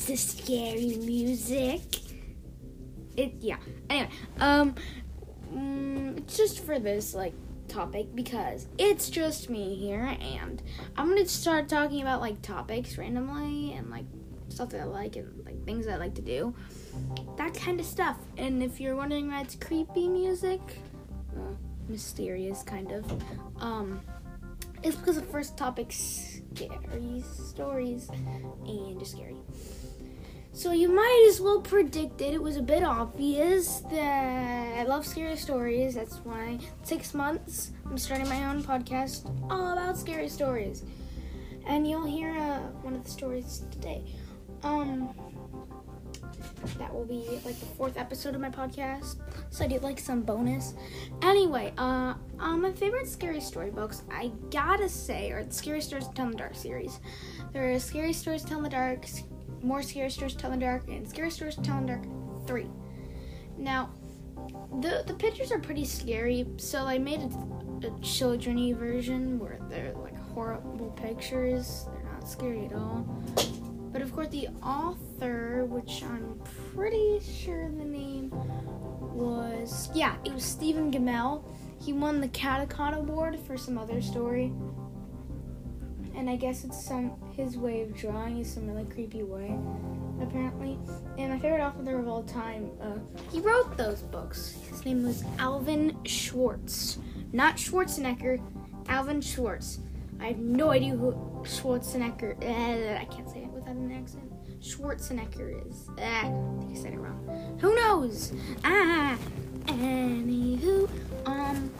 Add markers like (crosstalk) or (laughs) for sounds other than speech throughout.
it's the scary music. It yeah. Anyway, um, mm, it's just for this like topic because it's just me here, and I'm gonna start talking about like topics randomly and like stuff that I like and like things I like to do, that kind of stuff. And if you're wondering why it's creepy music, uh, mysterious kind of, um, it's because the first topic's scary stories and just scary. So you might as well predict it. It was a bit obvious that I love scary stories. That's why six months I'm starting my own podcast all about scary stories. And you'll hear uh, one of the stories today. Um, that will be like the fourth episode of my podcast. So I did like some bonus. Anyway, uh, um, my favorite scary story books, I gotta say, are the Scary Stories to Tell in the Dark series. There are Scary Stories to Tell in the Dark, more Scary Stories to Tell in the Dark, and Scary Stories to Tell in the Dark 3. Now, the the pictures are pretty scary, so I made a, a childrenly version where they're like horrible pictures. They're not scary at all. But of course, the author, which I'm pretty sure the name was, yeah, it was Stephen Gammell. He won the Caldecott Award for some other story. And I guess it's some his way of drawing is some really creepy way, apparently. And my favorite author of all time, uh, he wrote those books. His name was Alvin Schwartz, not Schwarzenegger, Alvin Schwartz. I have no idea who Schwarzenegger. Uh, I can't say it without an accent. Schwarzenegger is. Uh, I think I said it wrong. Who knows? Ah. Anywho, um,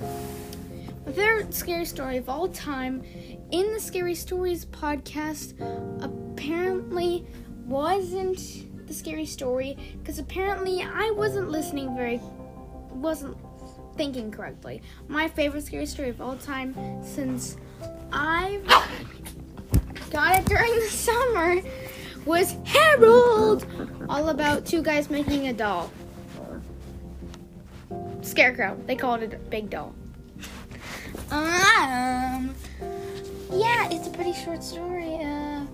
my favorite scary story of all time in the Scary Stories podcast apparently wasn't the scary story because apparently I wasn't listening very, wasn't thinking correctly. My favorite scary story of all time since I got it during the summer was Harold, all about two guys making a doll. Scarecrow. They called it a big doll. Um, yeah, it's a pretty short story. Uh,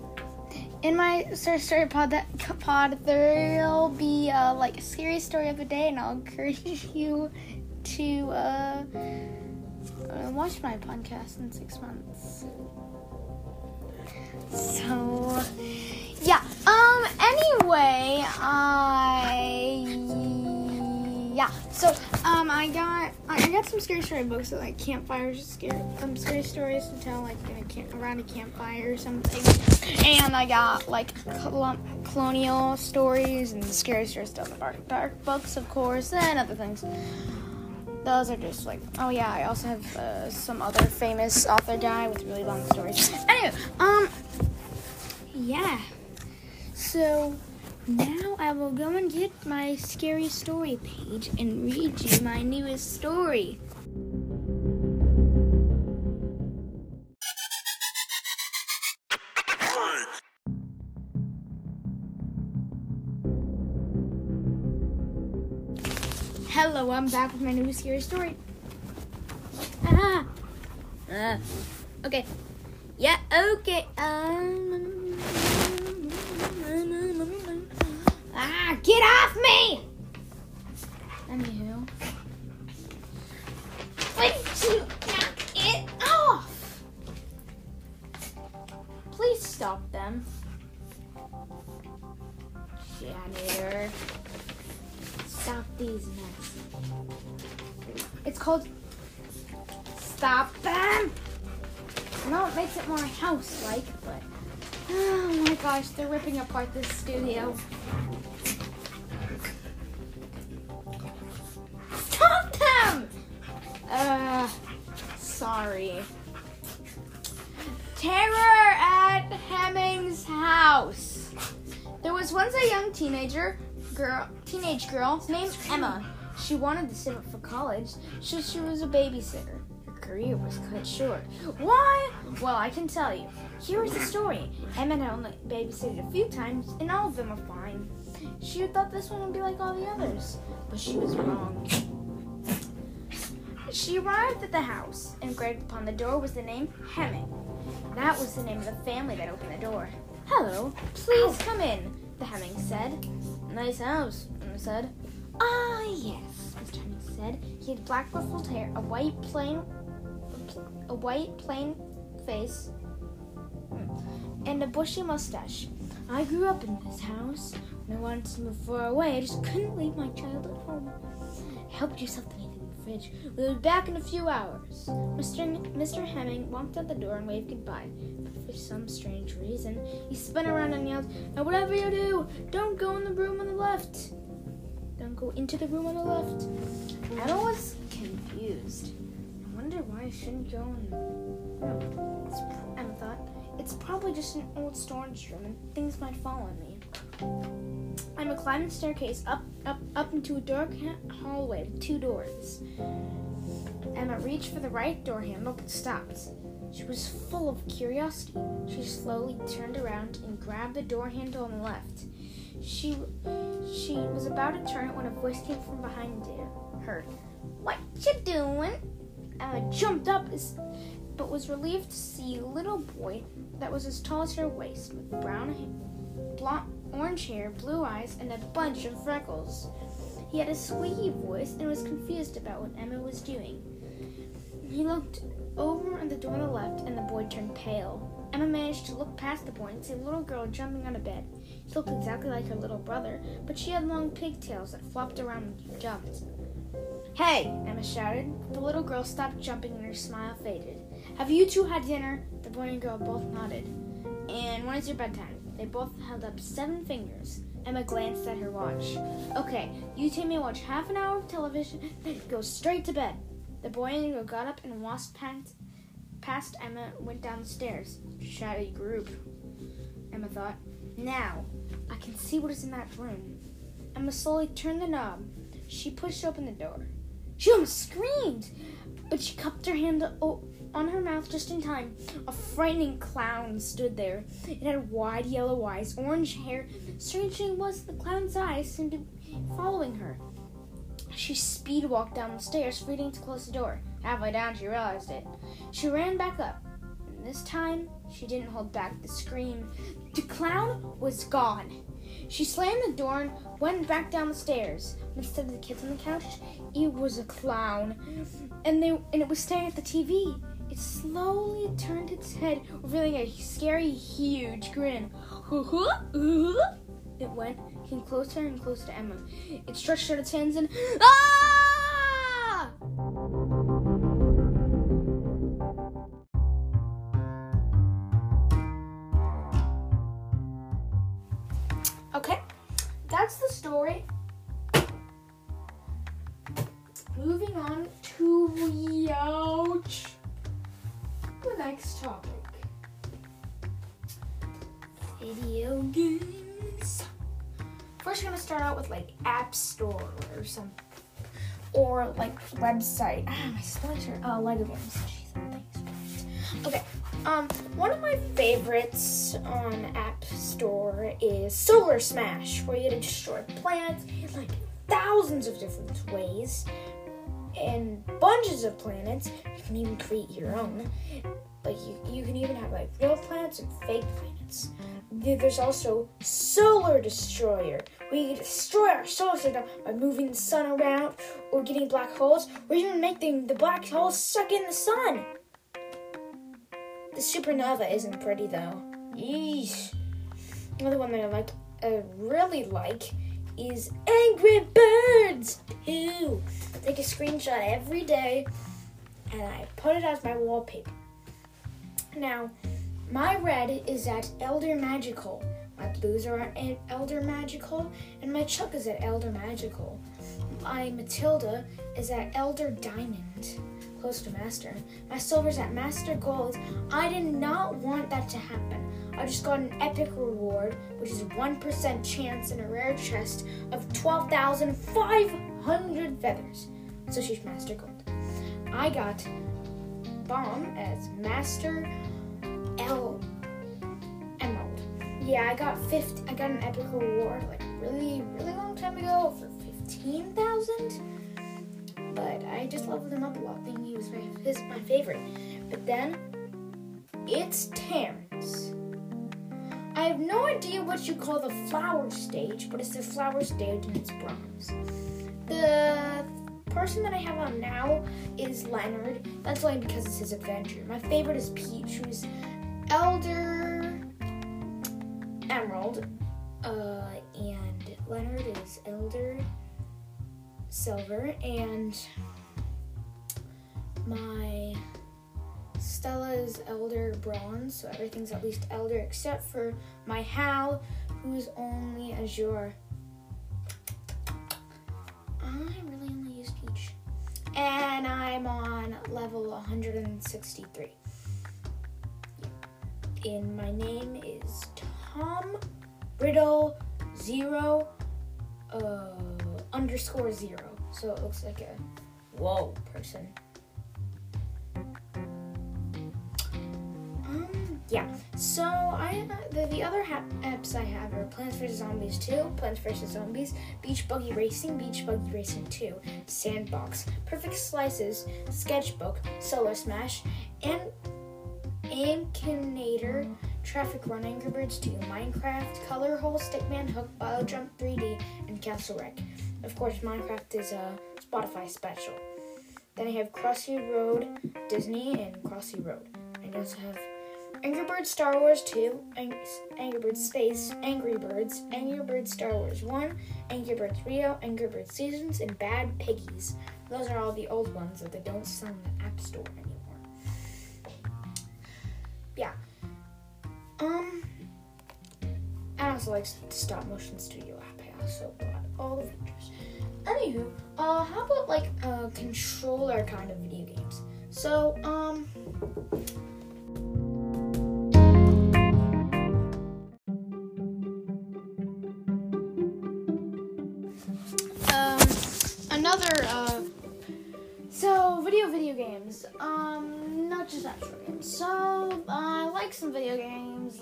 in my story, story pod, that pod, there'll be uh, like a scary story of the day, and I'll encourage (laughs) you to uh, uh, watch my podcast in six months. So, yeah. Um. Anyway, I yeah. So, um, I got I got some scary story books that like campfires, scary um scary stories to tell like in a camp, around a campfire or something. And I got like col- colonial stories and scary stories to tell the dark, dark books, of course, and other things. Those are just like oh yeah i also have uh, some other famous author guy with really long stories. (laughs) Anyway um yeah. So now i will go and get my scary story page and read you my newest story Hello, I'm back with my new scary story. Ah. Uh, okay. Yeah, okay. Um, ah, get off me! Anywho. Please you knock it off! Please stop them. Janitor. Stop these nuts. It's called Stop Them! No, it makes it more house like, but (sighs) oh my gosh, they're ripping apart this studio. Stop them! Uh, sorry. Terror at Hemming's house. There was once a young teenager girl, teenage girl named Emma. She wanted to save up for college, so she was a babysitter. Career was cut short. Why? Well, I can tell you. Here is the story. Emma had only babysitted a few times, and all of them were fine. She thought this one would be like all the others, but she was wrong. She arrived at the house, and engraved upon the door was the name Hemming. That was the name of the family that opened the door. Hello, please come in. the Hemming said. Nice house, Emma said. Ah, yes, Mr. Hemming said. He had black ruffled hair, a white plain, a white plain face, and a bushy mustache. I grew up in this house. When I wanted to move far away, I just couldn't leave my child at home. Help yourself to anything in the fridge. We'll be back in a few hours. Mr. N- Mr. Hemming walked out the door and waved goodbye. But for some strange reason, he spun around and yelled, Now, whatever you do, don't go in the room on the left. Don't go into the room on the left. Emma was confused. I wonder why I shouldn't go in. No, it's, Emma thought. It's probably just an old storage room and things might fall on me. Emma climbed the staircase up, up, up into a dark ha- hallway with two doors. Emma reached for the right door handle but stopped. She was full of curiosity. She slowly turned around and grabbed the door handle on the left. She she was about to turn it when a voice came from behind her. What you doing? Emma jumped up but was relieved to see a little boy that was as tall as her waist, with brown, blonde, orange hair, blue eyes, and a bunch of freckles. He had a squeaky voice and was confused about what Emma was doing. He looked over at the door on the left, and the boy turned pale. Emma managed to look past the boy and see a little girl jumping on a bed. She looked exactly like her little brother, but she had long pigtails that flopped around when she jumped. Hey! Emma shouted. The little girl stopped jumping and her smile faded. Have you two had dinner? The boy and girl both nodded. And when is your bedtime? They both held up seven fingers. Emma glanced at her watch. Okay, you two may watch half an hour of television, then go straight to bed. The boy and girl got up and walked past, past Emma went down the stairs. Shabby group, Emma thought. Now, I can see what is in that room. Emma slowly turned the knob. She pushed open the door. She almost screamed, but she cupped her hand on her mouth just in time. A frightening clown stood there. It had wide yellow eyes, orange hair. Strange thing was, the clown's eyes seemed to be following her. She speed walked down the stairs, forgetting to close the door. Halfway down, she realized it. She ran back up. And this time, she didn't hold back the scream. The clown was gone. She slammed the door and went back down the stairs. Instead of the kids on the couch, it was a clown, and they and it was staring at the TV. It slowly turned its head, revealing a scary, huge grin. (laughs) It went, came closer and closer to Emma. It stretched out its hands and ah! Next topic. Video games. First, we're gonna start out with like App Store or some, or like website. Ah, my splinter. Uh, Lego games. Okay. Um, one of my favorites on App Store is Solar Smash, where you destroy planets in like thousands of different ways and bunches of planets. You can even create your own. But you, you can even have like real planets and fake planets. There's also Solar Destroyer, can destroy our solar system by moving the sun around or getting black holes, or even making the black holes suck in the sun. The supernova isn't pretty though. Yeesh. Another one that I like, I really like, is Angry Birds 2. Take a screenshot every day, and I put it as my wallpaper. Now, my red is at Elder Magical. My blues are at Elder Magical, and my Chuck is at Elder Magical. My Matilda is at Elder Diamond, close to Master. My silver's at Master Gold. I did not want that to happen. I just got an epic reward, which is 1% chance in a rare chest of 12,500 feathers. So she's Master Gold. I got Bomb as Master L Emerald. Yeah, I got 50. I got an epic reward like really, really long time ago for 15,000. But I just leveled him up a lot, thinking he was my, his, my favorite. But then it's Terrence. I have no idea what you call the flower stage, but it's the flower stage and it's bronze. The person that I have on now is Leonard. That's only because it's his adventure. My favorite is Peach, who's Elder Emerald. Uh, and Leonard is Elder Silver. And my Stella is Elder Bronze, so everything's at least Elder except for my Hal, who's only Azure. I really only. And I'm on level 163. And my name is Tom Riddle Zero uh, underscore zero. So it looks like a whoa person. Yeah. So I the, the other ha- apps I have are Plants vs Zombies 2, Plants vs Zombies, Beach Buggy Racing, Beach Buggy Racing 2, Sandbox, Perfect Slices, Sketchbook, Solar Smash, and Akinator, Traffic Run, Angry Birds 2, Minecraft, Color Hole, Stickman, Hook, Biojump 3D, and Castle Wreck. Of course, Minecraft is a Spotify special. Then I have Crossy Road, Disney, and Crossy Road. I also have Angry Birds Star Wars 2, Ang- Angry Birds Space, Angry Birds, Angry Birds Star Wars 1, Angry Birds Rio, Angry Birds Seasons, and Bad Piggies. Those are all the old ones that they don't sell in the App Store anymore. Yeah. Um, I also like stop motion studio app. I also bought all the features. Anywho, uh, how about like uh, controller kind of video games? So, um,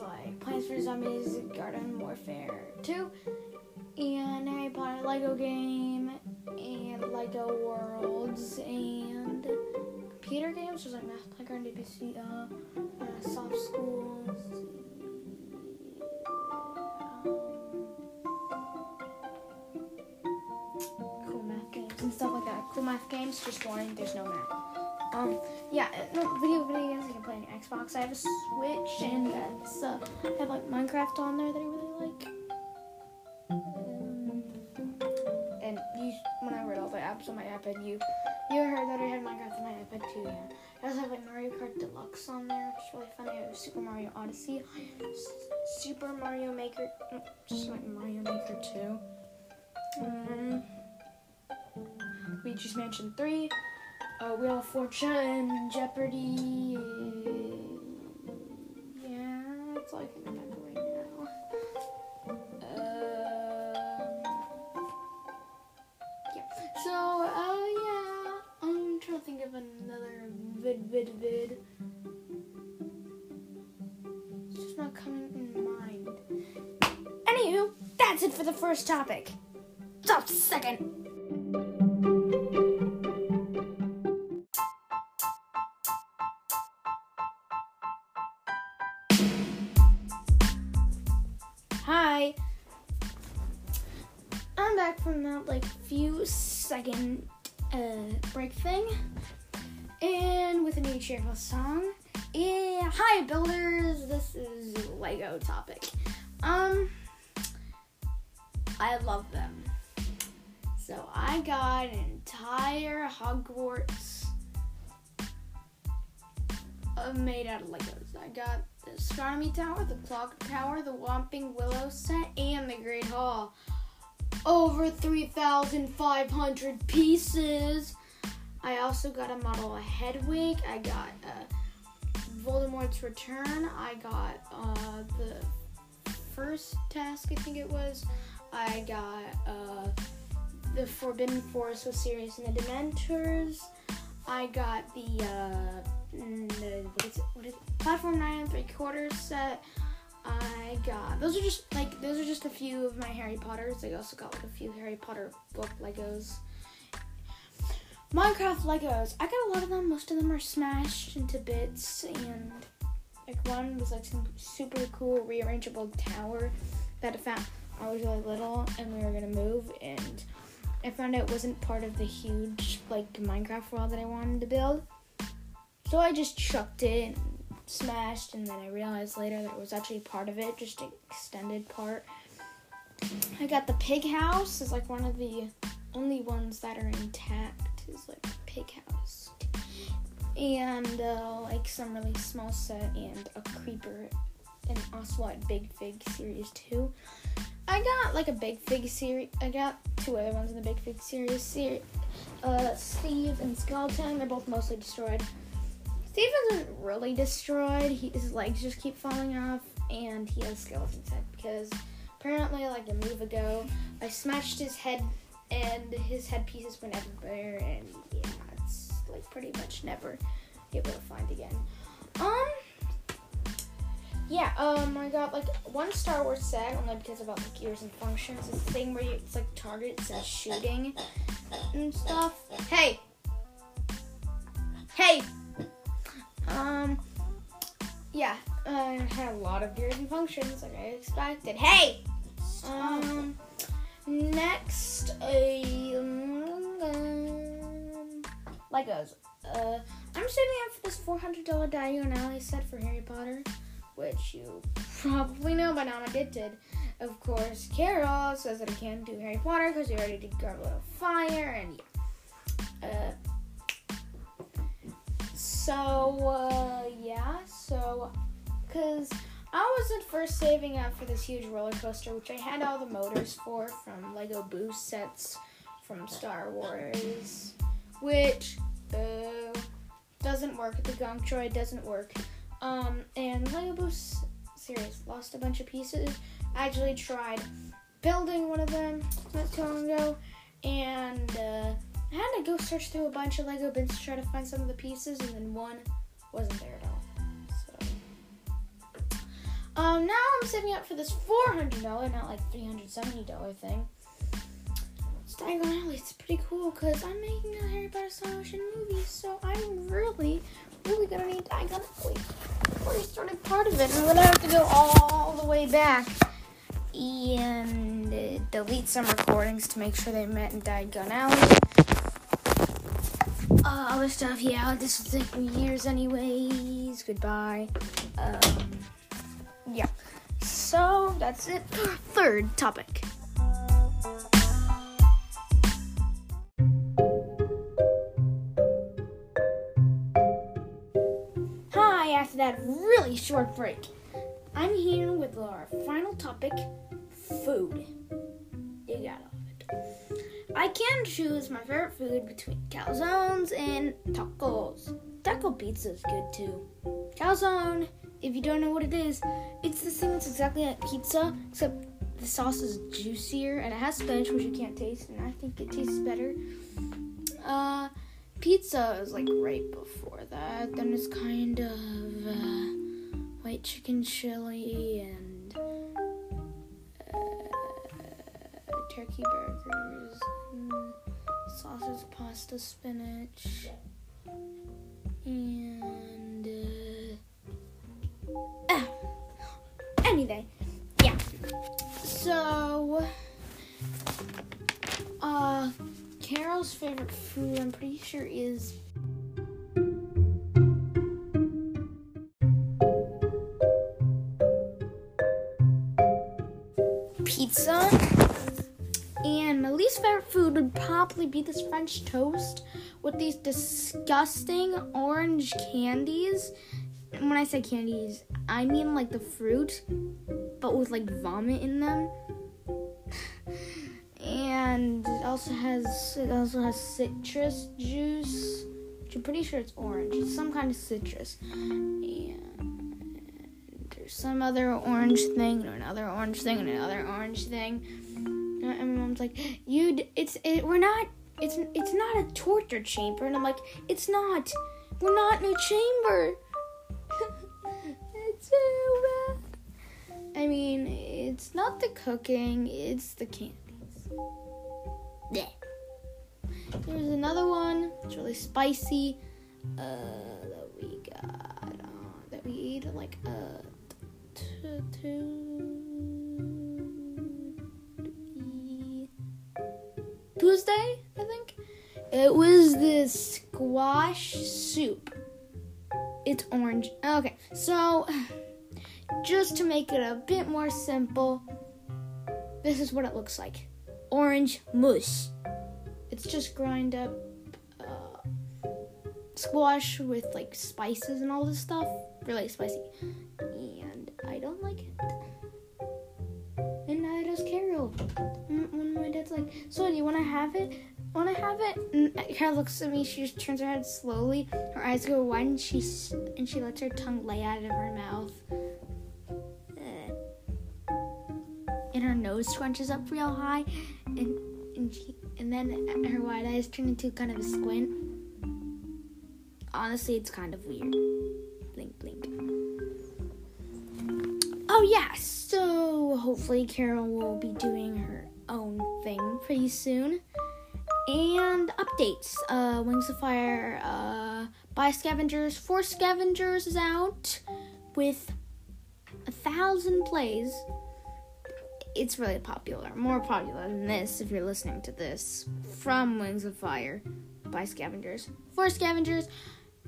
like Plants vs Zombies, Garden Warfare 2, and Harry Potter Lego game, and Lego Worlds, and computer games just like Math Playground, ABC, uh, uh, Soft Schools. Cool math games and stuff like that. Cool math games, just warning, there's no math. Um, yeah, uh, no, video video games I can play on your Xbox. I have a Switch and that's uh, I have like Minecraft on there that I really like. Um, and when I read all the apps on my iPad, you you heard that I had Minecraft on my iPad too. Yeah, I also have like Mario Kart Deluxe on there, which is really funny. I have Super Mario Odyssey, S- Super Mario Maker, mm, just like Mario Maker Two. Um, Luigi's Mansion 3, uh, Wheel of Fortune, Jeopardy. Yeah, that's all I can remember right now. Um, yeah. So, uh, yeah, I'm trying to think of another vid, vid, vid. It's just not coming in mind. Anywho, that's it for the first topic. Stop second. I got an entire Hogwarts uh, made out of Legos. I got the Astronomy Tower, the Clock Tower, the Whomping Willow set, and the Great Hall. Over 3,500 pieces. I also got a model of Hedwig. I got uh, Voldemort's Return. I got uh, the first task, I think it was. I got uh, the Forbidden Forest was Sirius and the Dementors. I got the uh, the- what is it? What is it? Platform nine and three quarters set. I got those are just like those are just a few of my Harry Potters. I also got like a few Harry Potter book Legos. Minecraft Legos. I got a lot of them. Most of them are smashed into bits, and Like one was like some super cool rearrangeable tower that I found. I was really little and we were gonna move and I found out it wasn't part of the huge like Minecraft world that I wanted to build. So I just chucked it and smashed and then I realized later that it was actually part of it, just an extended part. I got the pig house is like one of the only ones that are intact is like pig house. And uh, like some really small set and a creeper and also at Big Fig series two. I got like a Big Fig series. I got two other ones in the Big Fig series. Ser- uh, Steve and Skeleton. They're both mostly destroyed. Steve isn't really destroyed. He, his legs just keep falling off, and he has skeleton's head because apparently, like a move ago, I smashed his head, and his head pieces went everywhere, and yeah, it's like pretty much never able to find again. Um. Yeah, um, I got like one Star Wars set only because about the gears and functions. It's the thing where you, it's like target, it says shooting and stuff. Hey, hey. Um, yeah, I had a lot of gears and functions like I expected. Hey, um, next, um, Legos. Uh, I'm saving up for this $400 Diagon Alley set for Harry Potter which you probably know by now. I did did. Of course, Carol says that I can't do Harry Potter because he already did Goblet of Fire, and yeah. Uh, so, uh, yeah, so, because I was at first saving up for this huge roller coaster, which I had all the motors for from Lego Boost sets from Star Wars, which, uh, doesn't work. The Gonk Droid doesn't work. Um, and Lego Boost series lost a bunch of pieces. I actually tried building one of them not too long ago, and uh, I had to go search through a bunch of Lego bins to try to find some of the pieces, and then one wasn't there at all. So, um, now I'm saving up for this $400, not like $370 thing. It's Diagon Alley. It's pretty cool because I'm making a Harry Potter style motion movie, so I'm really, really gonna need Diagon Alley. Already started part of it, and I'm gonna have to go all the way back and uh, delete some recordings to make sure they met in Diagon Alley. Uh, other stuff, yeah, this will take me years anyways. Goodbye. Um, yeah. So that's it. Third topic. Short break. I'm here with our final topic food. You gotta love it. I can choose my favorite food between calzones and tacos. Taco pizza is good too. Calzone, if you don't know what it is, it's the thing that's exactly like pizza, except the sauce is juicier and it has spinach, which you can't taste, and I think it tastes better. Uh, pizza is like right before that. Then it's kind of uh, white chicken chili and uh, turkey burgers, and sausage, pasta, spinach, and uh, ah, anyway, yeah. So, uh, Carol's favorite food, I'm pretty sure, is least favorite food would probably be this French toast with these disgusting orange candies. And when I say candies, I mean like the fruit, but with like vomit in them. and it also has it also has citrus juice, which I'm pretty sure it's orange. It's some kind of citrus. And there's some other orange thing, and another orange thing, and another orange thing. And my mom's like, "You, it's it, we're not. It's it's not a torture chamber." And I'm like, "It's not. We're not in a chamber." (laughs) it's so bad. I mean, it's not the cooking; it's the candies. Yeah. There's another one. It's really spicy. Uh, that we got. Uh, that we ate like uh t- Tuesday, I think. It was this squash soup. It's orange. Okay, so (sighs) just to make it a bit more simple, this is what it looks like orange mousse. It's just grind up uh, squash with like spices and all this stuff. Really spicy. And I don't like it. Have it? Want to have it? Carol looks at me. She just turns her head slowly. Her eyes go wide, and she and she lets her tongue lay out of her mouth. And her nose scrunches up real high, and and she and then her wide eyes turn into kind of a squint. Honestly, it's kind of weird. Blink, blink. Oh yeah, so hopefully Carol will be doing her own thing pretty soon. And updates. Uh Wings of Fire, uh by Scavengers. Four Scavengers is out with a thousand plays. It's really popular. More popular than this if you're listening to this. From Wings of Fire by Scavengers. Four Scavengers,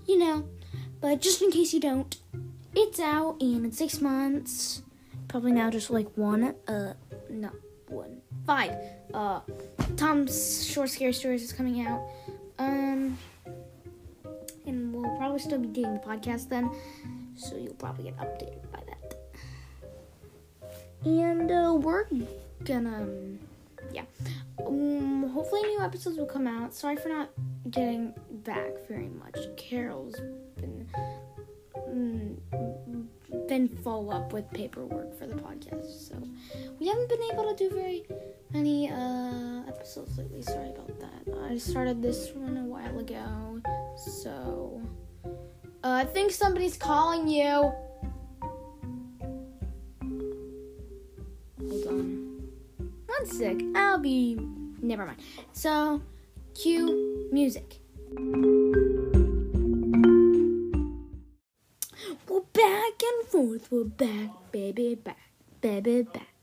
you know. But just in case you don't, it's out and in six months. Probably now just like one, uh, no, one, five. Uh, Tom's short scary stories is coming out. Um, and we'll probably still be doing the podcast then, so you'll probably get updated by that. And uh, we're gonna, um, yeah. Um, hopefully new episodes will come out. Sorry for not getting back very much. Carol's been been full up with paperwork for the podcast, so we haven't been able to do very many uh, episodes lately. Sorry about that. I started this one a while ago, so uh, I think somebody's calling you. Hold on. One sec. I'll be. Never mind. So, cue music. Back. We're back, baby, back, baby, back.